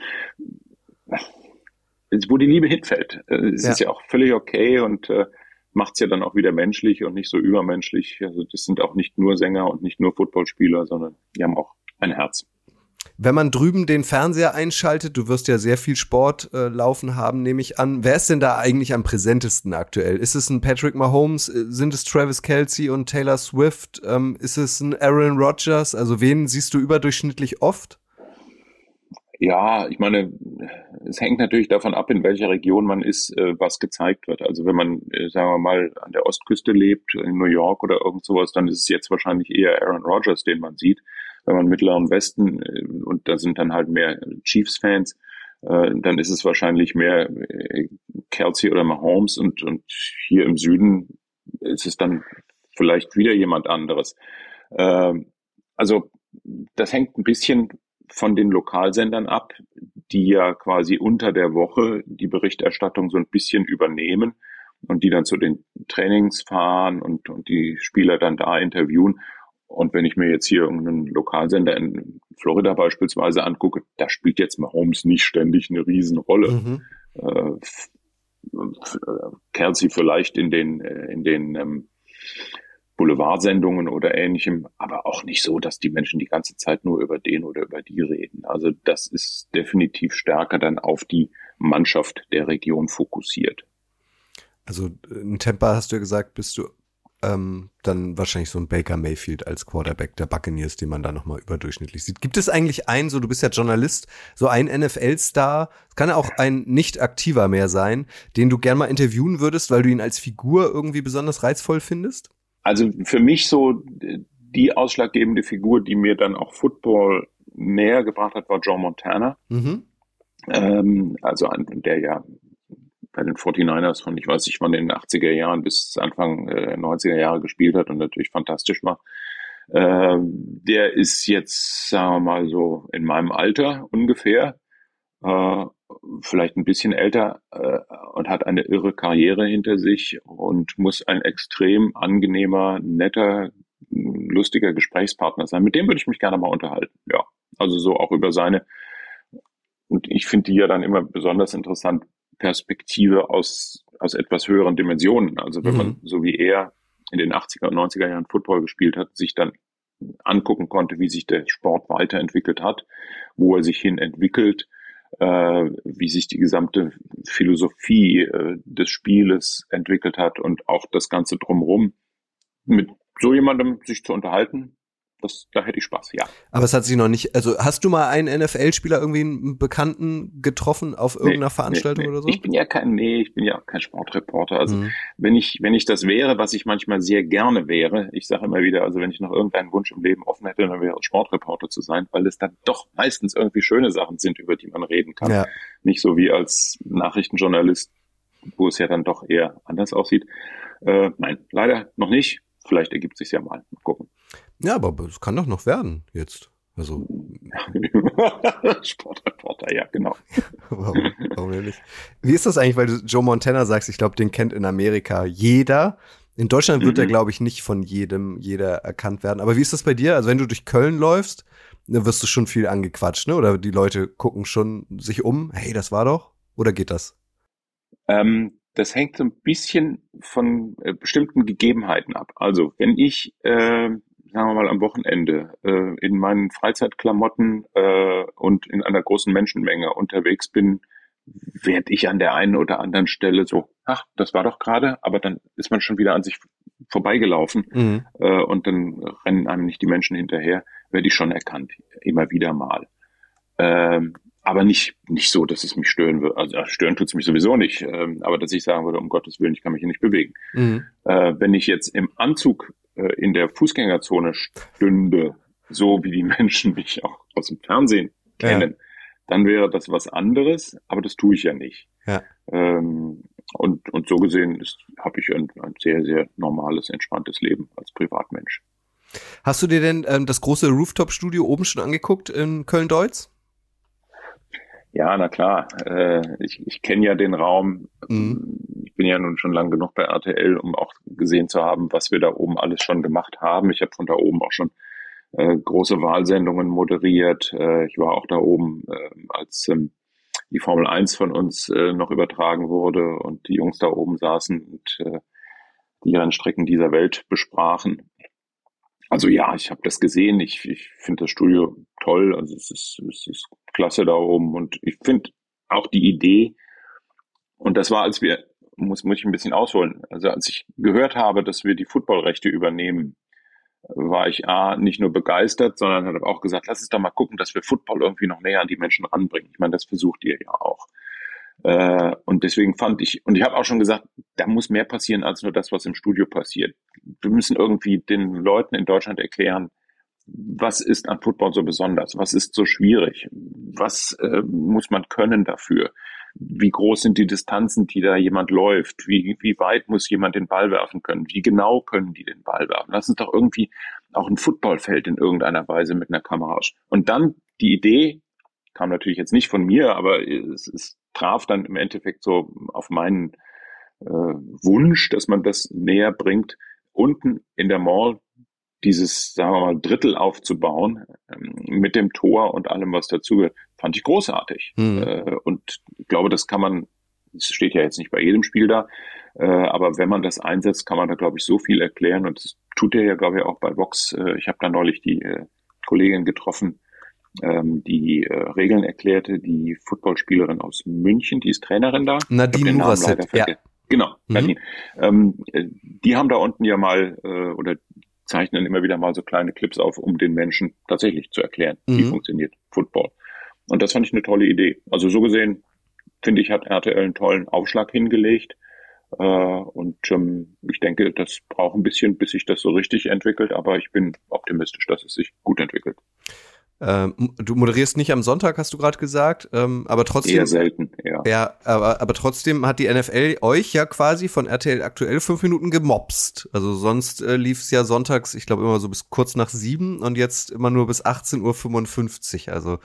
wo die Liebe hinfällt. Äh, es ja. ist ja auch völlig okay und äh, macht es ja dann auch wieder menschlich und nicht so übermenschlich. Also das sind auch nicht nur Sänger und nicht nur Footballspieler, sondern die haben auch ein Herz. Wenn man drüben den Fernseher einschaltet, du wirst ja sehr viel Sport äh, laufen haben, nehme ich an. Wer ist denn da eigentlich am präsentesten aktuell? Ist es ein Patrick Mahomes? Äh, sind es Travis Kelsey und Taylor Swift? Ähm, ist es ein Aaron Rodgers? Also wen siehst du überdurchschnittlich oft? Ja, ich meine, es hängt natürlich davon ab, in welcher Region man ist, äh, was gezeigt wird. Also wenn man, äh, sagen wir mal, an der Ostküste lebt, in New York oder irgend sowas, dann ist es jetzt wahrscheinlich eher Aaron Rodgers, den man sieht. Wenn man Mittleren Westen, äh, und da sind dann halt mehr Chiefs-Fans, dann ist es wahrscheinlich mehr Kelsey oder Mahomes und, und hier im Süden ist es dann vielleicht wieder jemand anderes. Ähm, also das hängt ein bisschen von den Lokalsendern ab, die ja quasi unter der Woche die Berichterstattung so ein bisschen übernehmen und die dann zu den Trainings fahren und, und die Spieler dann da interviewen. Und wenn ich mir jetzt hier irgendeinen Lokalsender in Florida beispielsweise angucke, da spielt jetzt Mahomes nicht ständig eine Riesenrolle. Mhm. Äh, Kelsey vielleicht in den, äh, in den ähm, Boulevardsendungen oder ähnlichem, aber auch nicht so, dass die Menschen die ganze Zeit nur über den oder über die reden. Also das ist definitiv stärker dann auf die Mannschaft der Region fokussiert. Also in Tampa hast du ja gesagt, bist du ähm, dann wahrscheinlich so ein Baker Mayfield als Quarterback der Buccaneers, den man da nochmal überdurchschnittlich sieht. Gibt es eigentlich einen, so du bist ja Journalist, so ein NFL-Star, kann auch ein nicht aktiver mehr sein, den du gern mal interviewen würdest, weil du ihn als Figur irgendwie besonders reizvoll findest? Also für mich so die ausschlaggebende Figur, die mir dann auch Football näher gebracht hat, war Joe Montana. Mhm. Ähm, also an, der ja bei den 49ers von, ich weiß nicht, wann in den 80er Jahren bis Anfang äh, 90er Jahre gespielt hat und natürlich fantastisch war. Ähm, der ist jetzt, sagen wir mal so, in meinem Alter ungefähr. Äh, vielleicht ein bisschen älter äh, und hat eine irre Karriere hinter sich und muss ein extrem angenehmer, netter, lustiger Gesprächspartner sein. Mit dem würde ich mich gerne mal unterhalten. Ja, also so auch über seine und ich finde die ja dann immer besonders interessant Perspektive aus aus etwas höheren Dimensionen. Also wenn mhm. man so wie er in den 80er und 90er Jahren Football gespielt hat, sich dann angucken konnte, wie sich der Sport weiterentwickelt hat, wo er sich hin entwickelt, wie sich die gesamte Philosophie äh, des Spieles entwickelt hat und auch das Ganze drumherum. Mit so jemandem sich zu unterhalten, das, da hätte ich Spaß, ja. Aber es hat sich noch nicht, also hast du mal einen NFL-Spieler irgendwie einen Bekannten getroffen auf irgendeiner nee, Veranstaltung nee, nee. oder so? Ich bin ja kein, nee, ich bin ja kein Sportreporter. Also mhm. wenn ich, wenn ich das wäre, was ich manchmal sehr gerne wäre, ich sage immer wieder, also wenn ich noch irgendeinen Wunsch im Leben offen hätte, dann wäre es Sportreporter zu sein, weil es dann doch meistens irgendwie schöne Sachen sind, über die man reden kann. Ja. Nicht so wie als Nachrichtenjournalist, wo es ja dann doch eher anders aussieht. Äh, nein, leider noch nicht. Vielleicht ergibt sich ja mal. Mal gucken. Ja, aber es kann doch noch werden jetzt. Also. Sportreporter, ja, genau. warum, warum nicht? Wie ist das eigentlich, weil du Joe Montana sagst, ich glaube, den kennt in Amerika jeder. In Deutschland wird mhm. er, glaube ich, nicht von jedem, jeder erkannt werden. Aber wie ist das bei dir? Also, wenn du durch Köln läufst, dann wirst du schon viel angequatscht, ne? Oder die Leute gucken schon sich um, hey, das war doch? Oder geht das? Ähm, das hängt so ein bisschen von äh, bestimmten Gegebenheiten ab. Also, wenn ich äh, sagen wir mal, am Wochenende äh, in meinen Freizeitklamotten äh, und in einer großen Menschenmenge unterwegs bin, werde ich an der einen oder anderen Stelle so, ach, das war doch gerade, aber dann ist man schon wieder an sich vorbeigelaufen mhm. äh, und dann rennen einem nicht die Menschen hinterher. werde ich schon erkannt, immer wieder mal. Ähm, aber nicht, nicht so, dass es mich stören würde. Also stören tut es mich sowieso nicht, ähm, aber dass ich sagen würde, um Gottes Willen, ich kann mich hier nicht bewegen. Mhm. Äh, wenn ich jetzt im Anzug äh, in der Fußgängerzone stünde, so wie die Menschen mich auch aus dem Fernsehen kennen, ja. dann wäre das was anderes, aber das tue ich ja nicht. Ja. Ähm, und, und so gesehen habe ich ein, ein sehr, sehr normales, entspanntes Leben als Privatmensch. Hast du dir denn ähm, das große Rooftop-Studio oben schon angeguckt in Köln-Deutz? Ja, na klar. Äh, ich ich kenne ja den Raum. Mhm. Ich bin ja nun schon lang genug bei RTL, um auch gesehen zu haben, was wir da oben alles schon gemacht haben. Ich habe von da oben auch schon äh, große Wahlsendungen moderiert. Äh, ich war auch da oben, äh, als ähm, die Formel 1 von uns äh, noch übertragen wurde und die Jungs da oben saßen und äh, die Rennstrecken dieser Welt besprachen. Also ja, ich habe das gesehen. Ich, ich finde das Studio toll. Also es ist, es ist klasse da oben. Und ich finde auch die Idee, und das war, als wir, muss, muss ich ein bisschen ausholen, also als ich gehört habe, dass wir die Footballrechte übernehmen, war ich A, nicht nur begeistert, sondern habe auch gesagt, lass uns doch mal gucken, dass wir Football irgendwie noch näher an die Menschen ranbringen. Ich meine, das versucht ihr ja auch. Äh, und deswegen fand ich, und ich habe auch schon gesagt, da muss mehr passieren als nur das, was im Studio passiert. Wir müssen irgendwie den Leuten in Deutschland erklären, was ist an Football so besonders? Was ist so schwierig? Was äh, muss man können dafür? Wie groß sind die Distanzen, die da jemand läuft? Wie, wie weit muss jemand den Ball werfen können? Wie genau können die den Ball werfen? Lass uns doch irgendwie auch ein Footballfeld in irgendeiner Weise mit einer Kamera. Und dann die Idee, kam natürlich jetzt nicht von mir, aber es, es traf dann im Endeffekt so auf meinen äh, Wunsch, dass man das näher bringt, unten in der Mall dieses, sagen wir mal, Drittel aufzubauen, ähm, mit dem Tor und allem, was dazu fand ich großartig. Mhm. Äh, und ich glaube, das kann man, es steht ja jetzt nicht bei jedem Spiel da, äh, aber wenn man das einsetzt, kann man da, glaube ich, so viel erklären. Und das tut er ja, glaube ich, auch bei Vox. Äh, ich habe da neulich die äh, Kollegin getroffen, ähm, die äh, Regeln erklärte, die Footballspielerin aus München, die ist Trainerin da. Nadine Muraset, ja. Genau, mhm. Nadine. Ähm, äh, die haben da unten ja mal, äh, oder zeichnen immer wieder mal so kleine Clips auf, um den Menschen tatsächlich zu erklären, mhm. wie funktioniert Football. Und das fand ich eine tolle Idee. Also so gesehen, finde ich, hat RTL einen tollen Aufschlag hingelegt. Äh, und ähm, ich denke, das braucht ein bisschen, bis sich das so richtig entwickelt, aber ich bin optimistisch, dass es sich gut entwickelt. Ähm, du moderierst nicht am Sonntag, hast du gerade gesagt, ähm, aber trotzdem. Eher selten, ja. Ja, aber, aber trotzdem hat die NFL euch ja quasi von RTL aktuell fünf Minuten gemobst. Also sonst äh, lief es ja sonntags, ich glaube immer so bis kurz nach sieben und jetzt immer nur bis 18.55 Uhr. Also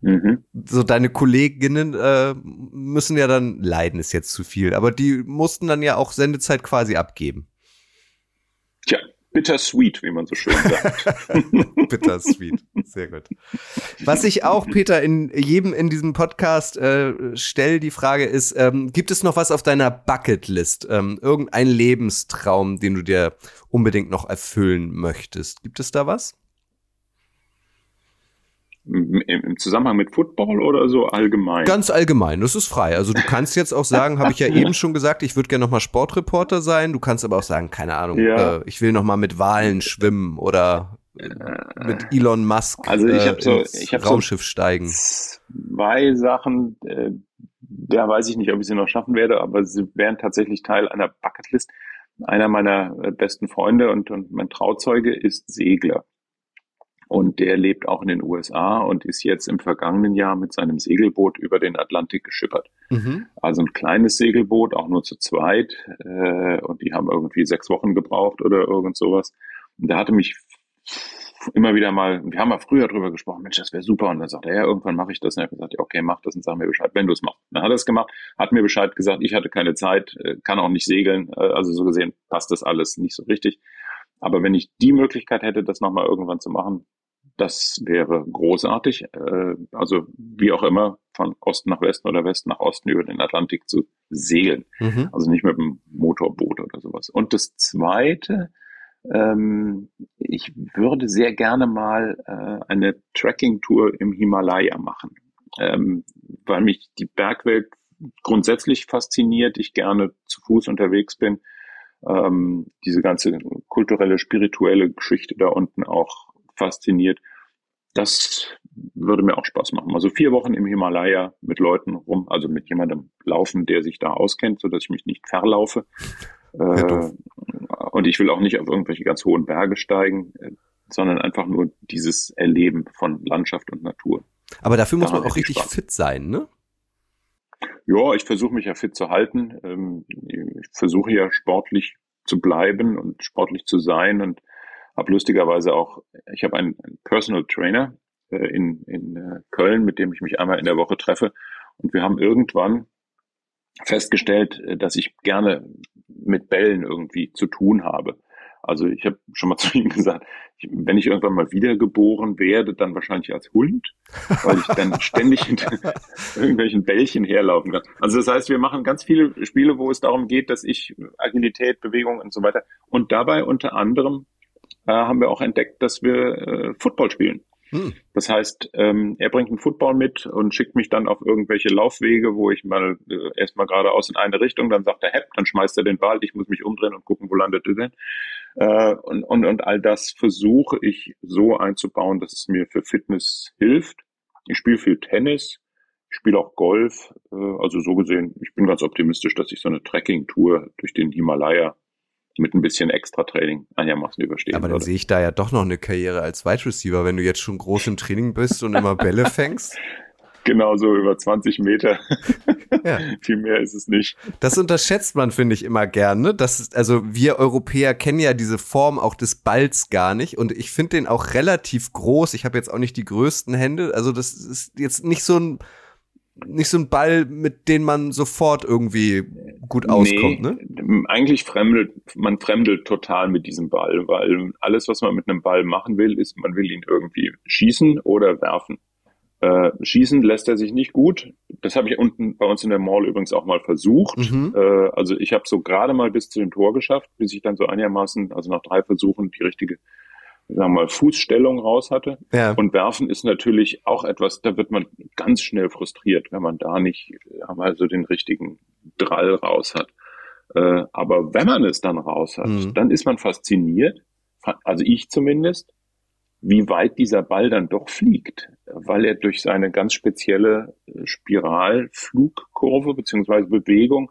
mhm. so deine Kolleginnen äh, müssen ja dann leiden, ist jetzt zu viel. Aber die mussten dann ja auch Sendezeit quasi abgeben. Bittersweet, wie man so schön sagt. bittersweet, sehr gut. Was ich auch, Peter, in jedem in diesem Podcast äh, stelle, die Frage ist, ähm, gibt es noch was auf deiner Bucketlist? Ähm, irgendein Lebenstraum, den du dir unbedingt noch erfüllen möchtest? Gibt es da was? Im Zusammenhang mit Football oder so allgemein? Ganz allgemein, das ist frei. Also du kannst jetzt auch sagen, habe ich ja eben schon gesagt, ich würde gerne nochmal Sportreporter sein. Du kannst aber auch sagen, keine Ahnung, ja. äh, ich will nochmal mit Wahlen schwimmen oder mit Elon Musk also ich hab so, ich hab Raumschiff so steigen. Zwei Sachen, äh, da weiß ich nicht, ob ich sie noch schaffen werde, aber sie wären tatsächlich Teil einer Bucketlist. Einer meiner äh, besten Freunde und, und mein Trauzeuge ist Segler. Und der lebt auch in den USA und ist jetzt im vergangenen Jahr mit seinem Segelboot über den Atlantik geschippert. Mhm. Also ein kleines Segelboot, auch nur zu zweit. Äh, und die haben irgendwie sechs Wochen gebraucht oder irgend sowas. Und der hatte mich immer wieder mal, wir haben mal früher drüber gesprochen, Mensch, das wäre super. Und dann sagt er, ja, irgendwann mache ich das. Und er hat gesagt, ja, okay, mach das und sag mir Bescheid, wenn du es machst. Dann hat er es gemacht, hat mir Bescheid gesagt, ich hatte keine Zeit, äh, kann auch nicht segeln. Äh, also so gesehen passt das alles nicht so richtig. Aber wenn ich die Möglichkeit hätte, das nochmal irgendwann zu machen, das wäre großartig. Äh, also wie auch immer, von Osten nach Westen oder Westen nach Osten über den Atlantik zu segeln. Mhm. Also nicht mit einem Motorboot oder sowas. Und das Zweite, ähm, ich würde sehr gerne mal äh, eine Trekking-Tour im Himalaya machen, ähm, weil mich die Bergwelt grundsätzlich fasziniert, ich gerne zu Fuß unterwegs bin ähm, diese ganze kulturelle, spirituelle Geschichte da unten auch fasziniert. Das würde mir auch Spaß machen. Also vier Wochen im Himalaya mit Leuten rum, also mit jemandem laufen, der sich da auskennt, so dass ich mich nicht verlaufe. Äh, und ich will auch nicht auf irgendwelche ganz hohen Berge steigen, äh, sondern einfach nur dieses Erleben von Landschaft und Natur. Aber dafür muss man auch richtig Spaß. fit sein, ne? Ja, ich versuche mich ja fit zu halten. Ähm, ich versuche ja sportlich zu bleiben und sportlich zu sein und habe lustigerweise auch, ich habe einen, Personal Trainer äh, in, in äh, Köln, mit dem ich mich einmal in der Woche treffe. Und wir haben irgendwann festgestellt, dass ich gerne mit Bällen irgendwie zu tun habe. Also ich habe schon mal zu ihm gesagt, ich, wenn ich irgendwann mal wiedergeboren werde, dann wahrscheinlich als Hund, weil ich dann ständig hinter irgendwelchen Bällchen herlaufen kann. Also das heißt, wir machen ganz viele Spiele, wo es darum geht, dass ich Agilität, Bewegung und so weiter. Und dabei unter anderem äh, haben wir auch entdeckt, dass wir äh, Football spielen. Hm. Das heißt, ähm, er bringt einen Football mit und schickt mich dann auf irgendwelche Laufwege, wo ich mal äh, erstmal geradeaus in eine Richtung, dann sagt er, hepp, dann schmeißt er den Ball, ich muss mich umdrehen und gucken, wo landet er denn. Äh, und, und, und all das versuche ich so einzubauen, dass es mir für Fitness hilft. Ich spiele viel Tennis, ich spiele auch Golf. Äh, also so gesehen, ich bin ganz optimistisch, dass ich so eine Trekking-Tour durch den Himalaya mit ein bisschen Extra-Training einigermaßen überstehen Aber dann würde. sehe ich da ja doch noch eine Karriere als Wide Receiver, wenn du jetzt schon groß im Training bist und immer Bälle fängst. Genau, so über 20 Meter. ja. Viel mehr ist es nicht. Das unterschätzt man, finde ich, immer gerne. Das ist, also wir Europäer kennen ja diese Form auch des Balls gar nicht. Und ich finde den auch relativ groß. Ich habe jetzt auch nicht die größten Hände. Also das ist jetzt nicht so ein nicht so ein Ball, mit dem man sofort irgendwie gut auskommt, nee, ne? Eigentlich fremdelt, man fremdelt total mit diesem Ball, weil alles, was man mit einem Ball machen will, ist, man will ihn irgendwie schießen oder werfen. Äh, schießen lässt er sich nicht gut. Das habe ich unten bei uns in der Mall übrigens auch mal versucht. Mhm. Äh, also ich habe so gerade mal bis zu dem Tor geschafft, bis ich dann so einigermaßen, also nach drei Versuchen, die richtige sagen wir mal, Fußstellung raus hatte. Ja. Und werfen ist natürlich auch etwas, da wird man ganz schnell frustriert, wenn man da nicht also den richtigen Drall raus hat. Äh, aber wenn man es dann raus hat, mhm. dann ist man fasziniert, also ich zumindest, wie weit dieser Ball dann doch fliegt, weil er durch seine ganz spezielle äh, Spiralflugkurve beziehungsweise Bewegung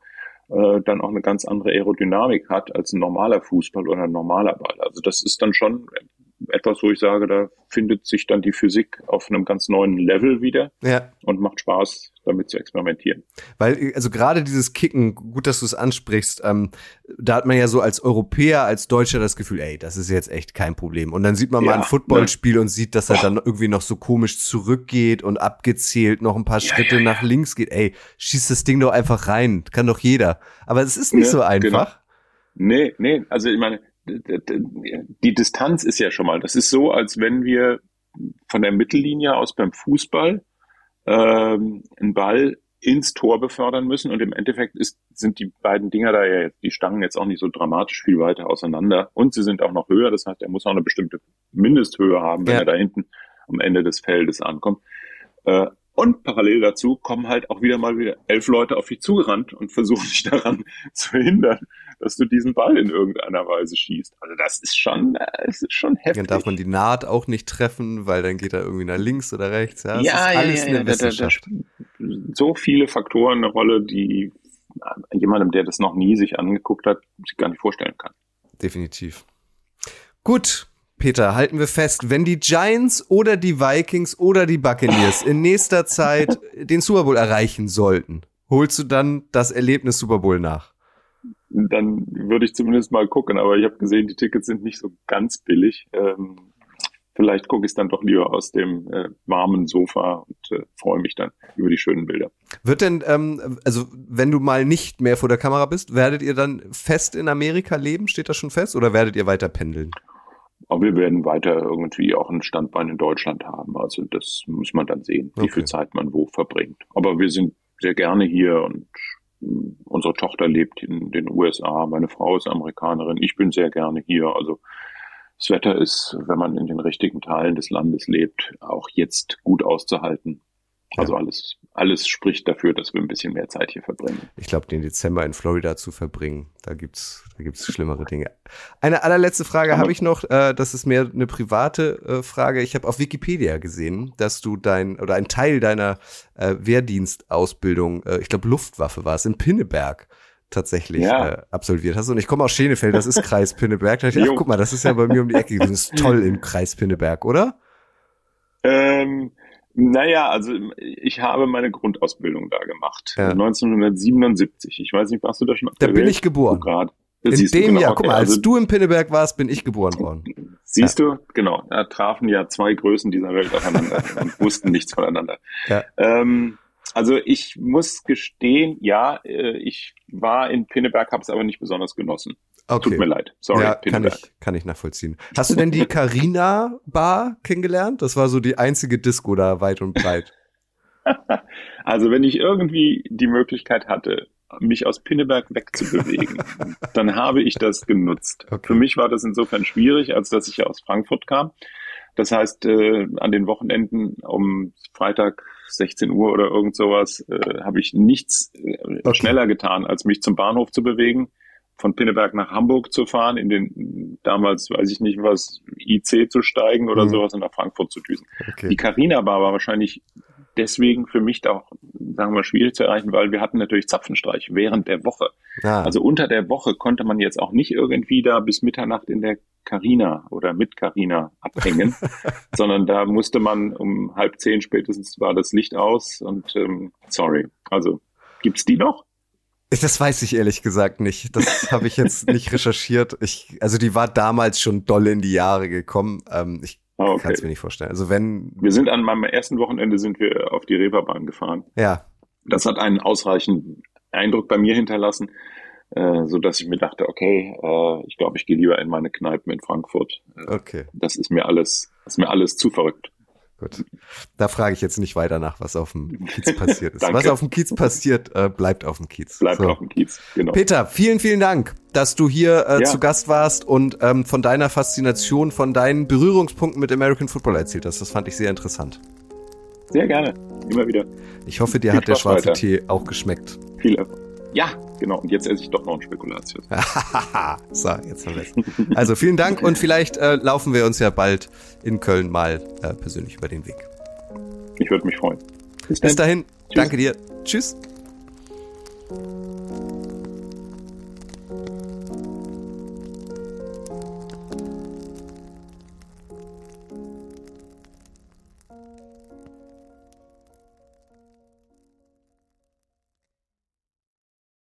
äh, dann auch eine ganz andere Aerodynamik hat als ein normaler Fußball oder ein normaler Ball. Also das ist dann schon etwas, wo ich sage, da findet sich dann die Physik auf einem ganz neuen Level wieder ja. und macht Spaß, damit zu experimentieren. Weil, also gerade dieses Kicken, gut, dass du es ansprichst, ähm, da hat man ja so als Europäer, als Deutscher das Gefühl, ey, das ist jetzt echt kein Problem. Und dann sieht man ja, mal ein Footballspiel ne? und sieht, dass er dann irgendwie noch so komisch zurückgeht und abgezählt noch ein paar ja, Schritte nach links geht. Ey, schieß das Ding doch einfach rein. Kann doch jeder. Aber es ist nicht ne, so einfach. Genau. Nee, nee, also ich meine, die Distanz ist ja schon mal, das ist so, als wenn wir von der Mittellinie aus beim Fußball ähm, einen Ball ins Tor befördern müssen und im Endeffekt ist, sind die beiden Dinger da ja, die Stangen jetzt auch nicht so dramatisch viel weiter auseinander und sie sind auch noch höher, das heißt, er muss auch eine bestimmte Mindesthöhe haben, wenn ja. er da hinten am Ende des Feldes ankommt. Äh, und parallel dazu kommen halt auch wieder mal wieder elf Leute auf dich zugerannt und versuchen dich daran zu hindern, dass du diesen Ball in irgendeiner Weise schießt. Also das ist schon, das ist schon heftig. Dann darf man die Naht auch nicht treffen, weil dann geht er irgendwie nach links oder rechts. Ja, das ja, ja, ja, eine Wissenschaft. Da, da, so viele Faktoren eine Rolle, die jemandem, der das noch nie sich angeguckt hat, sich gar nicht vorstellen kann. Definitiv. Gut, Peter, halten wir fest, wenn die Giants oder die Vikings oder die Buccaneers in nächster Zeit den Super Bowl erreichen sollten, holst du dann das Erlebnis Super Bowl nach? Dann würde ich zumindest mal gucken, aber ich habe gesehen, die Tickets sind nicht so ganz billig. Ähm, vielleicht gucke ich es dann doch lieber aus dem äh, warmen Sofa und äh, freue mich dann über die schönen Bilder. Wird denn, ähm, also wenn du mal nicht mehr vor der Kamera bist, werdet ihr dann fest in Amerika leben? Steht das schon fest oder werdet ihr weiter pendeln? Aber wir werden weiter irgendwie auch ein Standbein in Deutschland haben. Also das muss man dann sehen, wie okay. viel Zeit man wo verbringt. Aber wir sind sehr gerne hier und unsere Tochter lebt in den USA, meine Frau ist Amerikanerin, ich bin sehr gerne hier. Also das Wetter ist, wenn man in den richtigen Teilen des Landes lebt, auch jetzt gut auszuhalten. Also alles, alles spricht dafür, dass wir ein bisschen mehr Zeit hier verbringen. Ich glaube, den Dezember in Florida zu verbringen, da gibt's, da gibt's schlimmere Dinge. Eine allerletzte Frage habe ich noch. Äh, das ist mehr eine private äh, Frage. Ich habe auf Wikipedia gesehen, dass du dein oder ein Teil deiner äh, Wehrdienstausbildung, äh, ich glaube Luftwaffe war es, in Pinneberg tatsächlich ja. äh, absolviert hast. Und ich komme aus Schenefeld, das ist Kreis Pinneberg. Da dachte ich, ach, guck mal, das ist ja bei mir um die Ecke. Das ist toll im Kreis Pinneberg, oder? Ähm, naja, also ich habe meine Grundausbildung da gemacht. Ja. 1977. Ich weiß nicht, warst du da schon? Da bin ich geboren. Grad. In dem genau, Jahr, guck mal, als also, du in Pinneberg warst, bin ich geboren worden. Siehst ja. du, genau, da trafen ja zwei Größen dieser Welt aufeinander und wussten nichts voneinander. Ja. Ähm, also ich muss gestehen, ja, äh, ich war in Pinneberg, habe es aber nicht besonders genossen. Okay. Tut mir leid. Sorry, ja, kann ich, kann ich nachvollziehen. Hast du denn die Carina Bar kennengelernt? Das war so die einzige Disco da weit und breit. also wenn ich irgendwie die Möglichkeit hatte, mich aus Pinneberg wegzubewegen, dann habe ich das genutzt. Okay. Für mich war das insofern schwierig, als dass ich ja aus Frankfurt kam. Das heißt, äh, an den Wochenenden um Freitag 16 Uhr oder irgend sowas äh, habe ich nichts äh, okay. schneller getan, als mich zum Bahnhof zu bewegen von Pinneberg nach Hamburg zu fahren, in den damals, weiß ich nicht was, IC zu steigen oder mhm. sowas und nach Frankfurt zu düsen. Okay. Die Carina Bar war wahrscheinlich deswegen für mich auch, sagen wir, schwierig zu erreichen, weil wir hatten natürlich Zapfenstreich während der Woche. Ah. Also unter der Woche konnte man jetzt auch nicht irgendwie da bis Mitternacht in der Carina oder mit Carina abhängen, sondern da musste man um halb zehn spätestens war das Licht aus und ähm, sorry. Also gibt's die noch? Das weiß ich ehrlich gesagt nicht. Das habe ich jetzt nicht recherchiert. Ich, also die war damals schon doll in die Jahre gekommen. Ähm, ich ah, okay. kann es mir nicht vorstellen. Also wenn wir sind an meinem ersten Wochenende sind wir auf die Reeperbahn gefahren. Ja. Das hat einen ausreichenden Eindruck bei mir hinterlassen, äh, so dass ich mir dachte, okay, äh, ich glaube, ich gehe lieber in meine Kneipen in Frankfurt. Äh, okay. Das ist mir alles, das ist mir alles zu verrückt. Gut. Da frage ich jetzt nicht weiter nach, was auf dem Kiez passiert ist. was auf dem Kiez passiert, äh, bleibt auf dem Kiez. Bleibt so. auf dem Kiez, genau. Peter, vielen, vielen Dank, dass du hier äh, ja. zu Gast warst und ähm, von deiner Faszination, von deinen Berührungspunkten mit American Football erzählt hast. Das fand ich sehr interessant. Sehr gerne, immer wieder. Ich hoffe, dir Viel hat der schwarze weiter. Tee auch geschmeckt. Viel Erfolg. Ja, genau. Und jetzt esse ich doch noch ein Spekulatius. so, jetzt haben wir es. Also vielen Dank und vielleicht äh, laufen wir uns ja bald in Köln mal äh, persönlich über den Weg. Ich würde mich freuen. Bis, Bis dahin. Tschüss. Danke dir. Tschüss.